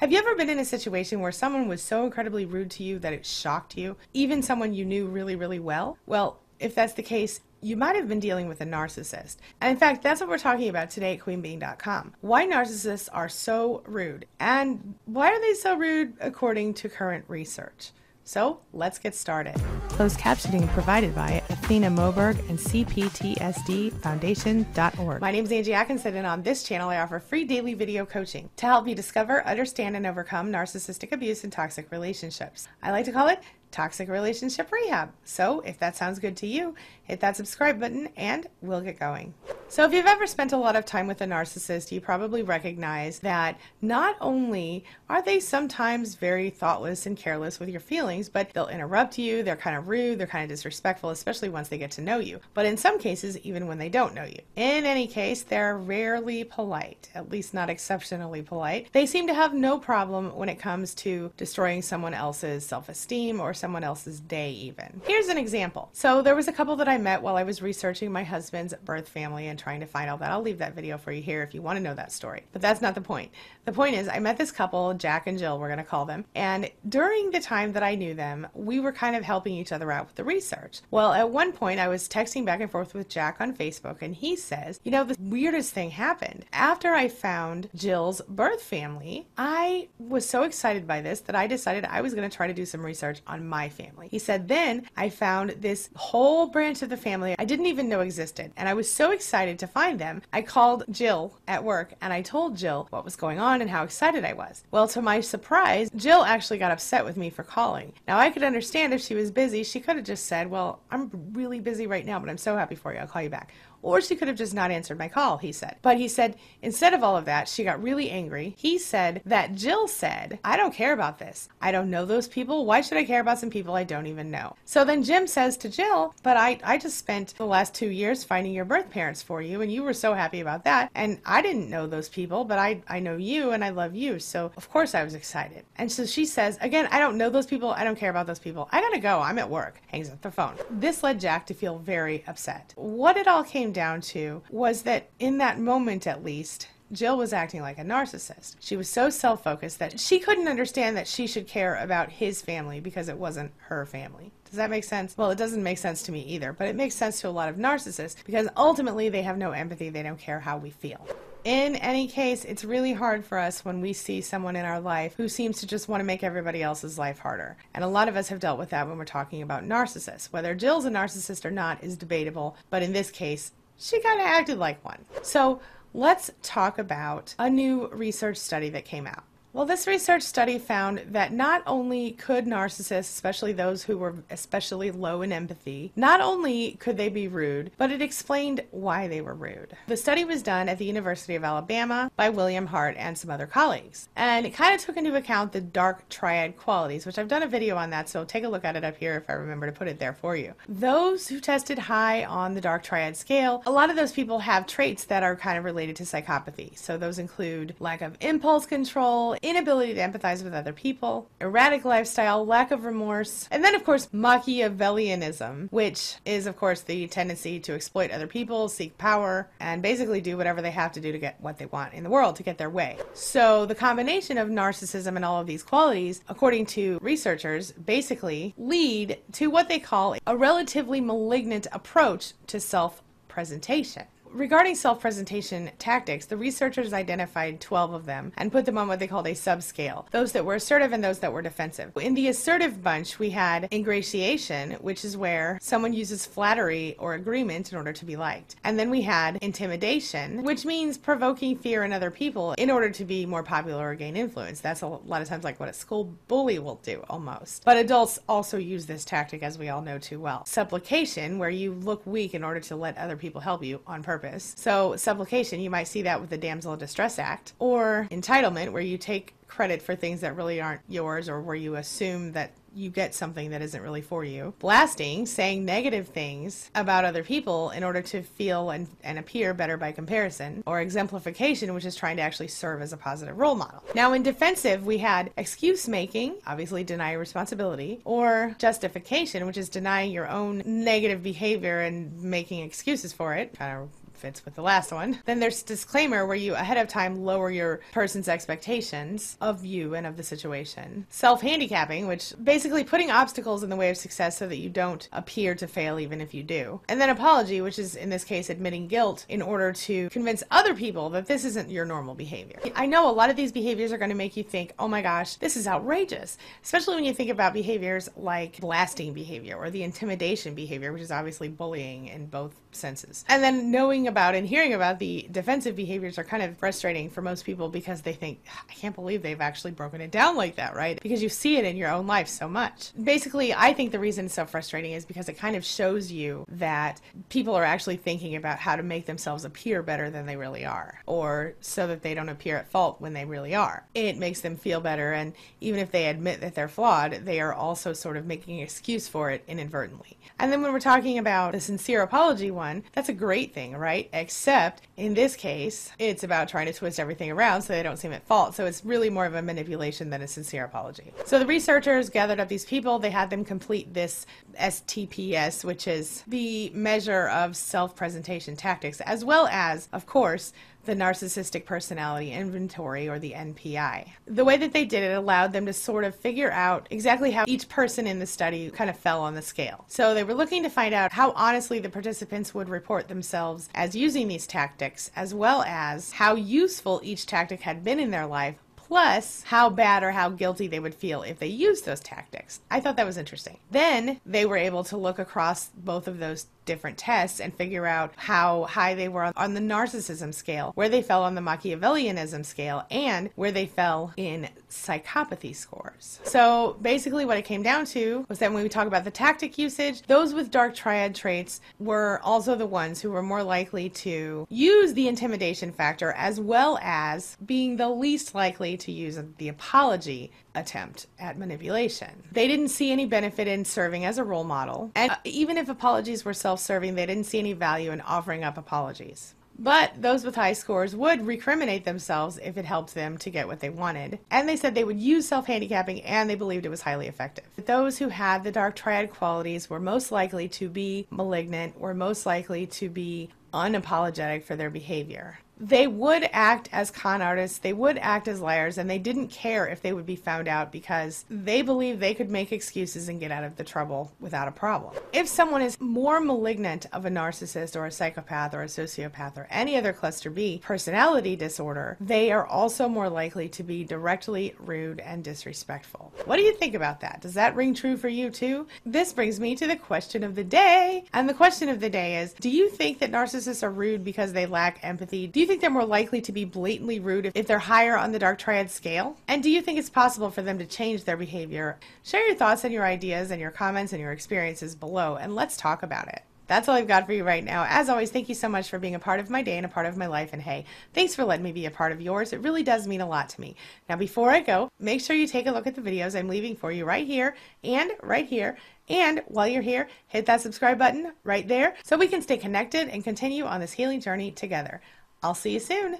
Have you ever been in a situation where someone was so incredibly rude to you that it shocked you? Even someone you knew really, really well? Well, if that's the case, you might have been dealing with a narcissist. And in fact, that's what we're talking about today at queenbeeing.com. Why narcissists are so rude, and why are they so rude according to current research? So let's get started. Closed captioning provided by Athena Moberg and CPTSDFoundation.org. My name is Angie Atkinson, and on this channel, I offer free daily video coaching to help you discover, understand, and overcome narcissistic abuse and toxic relationships. I like to call it toxic relationship rehab. So if that sounds good to you, hit that subscribe button and we'll get going. So if you've ever spent a lot of time with a narcissist, you probably recognize that not only are they sometimes very thoughtless and careless with your feelings, but they'll interrupt you, they're kind of rude, they're kind of disrespectful, especially once they get to know you. But in some cases, even when they don't know you. In any case, they're rarely polite, at least not exceptionally polite. They seem to have no problem when it comes to destroying someone else's self-esteem or someone else's day even. Here's an example. So there was a couple that I met while I was researching my husband's birth family and trying to find all that. I'll leave that video for you here if you want to know that story. But that's not the point. The point is I met this couple, Jack and Jill, we're going to call them. And during the time that I knew them, we were kind of helping each other out with the research. Well, at one point I was texting back and forth with Jack on Facebook and he says, you know, the weirdest thing happened. After I found Jill's birth family, I was so excited by this that I decided I was going to try to do some research on my family. He said, then I found this whole branch of the family I didn't even know existed. And I was so excited to find them. I called Jill at work and I told Jill what was going on and how excited I was. Well, to my surprise, Jill actually got upset with me for calling. Now, I could understand if she was busy, she could have just said, Well, I'm really busy right now, but I'm so happy for you. I'll call you back. Or she could have just not answered my call, he said. But he said, instead of all of that, she got really angry. He said that Jill said, I don't care about this. I don't know those people. Why should I care about some people I don't even know? So then Jim says to Jill, But I, I just spent the last two years finding your birth parents for you, and you were so happy about that. And I didn't know those people, but I, I know you and I love you. So of course I was excited. And so she says, Again, I don't know those people. I don't care about those people. I gotta go. I'm at work. Hangs up the phone. This led Jack to feel very upset. What it all came down to was that in that moment at least, Jill was acting like a narcissist. She was so self focused that she couldn't understand that she should care about his family because it wasn't her family. Does that make sense? Well, it doesn't make sense to me either, but it makes sense to a lot of narcissists because ultimately they have no empathy. They don't care how we feel. In any case, it's really hard for us when we see someone in our life who seems to just want to make everybody else's life harder. And a lot of us have dealt with that when we're talking about narcissists. Whether Jill's a narcissist or not is debatable, but in this case, she kind of acted like one. So let's talk about a new research study that came out. Well, this research study found that not only could narcissists, especially those who were especially low in empathy, not only could they be rude, but it explained why they were rude. The study was done at the University of Alabama by William Hart and some other colleagues, and it kind of took into account the dark triad qualities, which I've done a video on that, so take a look at it up here if I remember to put it there for you. Those who tested high on the dark triad scale, a lot of those people have traits that are kind of related to psychopathy. So those include lack of impulse control, inability to empathize with other people, erratic lifestyle, lack of remorse, and then, of course, Machiavellianism, which is, of course, the tendency to exploit other people, seek power, and basically do whatever they have to do to get what they want in the world, to get their way. So, the combination of narcissism and all of these qualities, according to researchers, basically lead to what they call a relatively malignant approach to self presentation. Regarding self presentation tactics, the researchers identified 12 of them and put them on what they called a subscale those that were assertive and those that were defensive. In the assertive bunch, we had ingratiation, which is where someone uses flattery or agreement in order to be liked. And then we had intimidation, which means provoking fear in other people in order to be more popular or gain influence. That's a lot of times like what a school bully will do almost. But adults also use this tactic, as we all know too well. Supplication, where you look weak in order to let other people help you on purpose purpose. So, supplication, you might see that with the Damsel in Distress Act, or entitlement, where you take credit for things that really aren't yours or where you assume that you get something that isn't really for you. Blasting, saying negative things about other people in order to feel and, and appear better by comparison. Or exemplification, which is trying to actually serve as a positive role model. Now, in defensive, we had excuse making, obviously deny responsibility, or justification, which is denying your own negative behavior and making excuses for it, kind of fits with the last one. Then there's disclaimer where you ahead of time lower your person's expectations of you and of the situation. Self handicapping, which basically putting obstacles in the way of success so that you don't appear to fail even if you do. And then apology, which is in this case admitting guilt in order to convince other people that this isn't your normal behavior. I know a lot of these behaviors are going to make you think, oh my gosh, this is outrageous, especially when you think about behaviors like blasting behavior or the intimidation behavior, which is obviously bullying in both senses. And then knowing about and hearing about the defensive behaviors are kind of frustrating for most people because they think, I can't believe they've actually broken it down like that, right? Because you see it in your own life so much. Basically, I think the reason it's so frustrating is because it kind of shows you that people are actually thinking about how to make themselves appear better than they really are, or so that they don't appear at fault when they really are. It makes them feel better, and even if they admit that they're flawed, they are also sort of making an excuse for it inadvertently. And then when we're talking about the sincere apology one, that's a great thing, right? Except in this case, it's about trying to twist everything around so they don't seem at fault. So it's really more of a manipulation than a sincere apology. So the researchers gathered up these people, they had them complete this STPS, which is the measure of self presentation tactics, as well as, of course, the Narcissistic Personality Inventory, or the NPI. The way that they did it allowed them to sort of figure out exactly how each person in the study kind of fell on the scale. So they were looking to find out how honestly the participants would report themselves as using these tactics, as well as how useful each tactic had been in their life plus how bad or how guilty they would feel if they used those tactics. I thought that was interesting. Then they were able to look across both of those different tests and figure out how high they were on the narcissism scale, where they fell on the Machiavellianism scale, and where they fell in psychopathy scores. So basically, what it came down to was that when we talk about the tactic usage, those with dark triad traits were also the ones who were more likely to use the intimidation factor as well as being the least likely to use the apology attempt at manipulation. They didn't see any benefit in serving as a role model, and uh, even if apologies were self serving, they didn't see any value in offering up apologies. But those with high scores would recriminate themselves if it helped them to get what they wanted. And they said they would use self handicapping and they believed it was highly effective. Those who had the dark triad qualities were most likely to be malignant, were most likely to be unapologetic for their behavior they would act as con artists, they would act as liars, and they didn't care if they would be found out because they believed they could make excuses and get out of the trouble without a problem. If someone is more malignant of a narcissist or a psychopath or a sociopath or any other cluster B personality disorder, they are also more likely to be directly rude and disrespectful. What do you think about that? Does that ring true for you too? This brings me to the question of the day. And the question of the day is Do you think that narcissists are rude because they lack empathy? Do you think they're more likely to be blatantly rude if, if they're higher on the dark triad scale? And do you think it's possible for them to change their behavior? Share your thoughts and your ideas and your comments and your experiences below, and let's talk about it. That's all I've got for you right now. As always, thank you so much for being a part of my day and a part of my life. And hey, thanks for letting me be a part of yours. It really does mean a lot to me. Now, before I go, make sure you take a look at the videos I'm leaving for you right here and right here. And while you're here, hit that subscribe button right there so we can stay connected and continue on this healing journey together. I'll see you soon.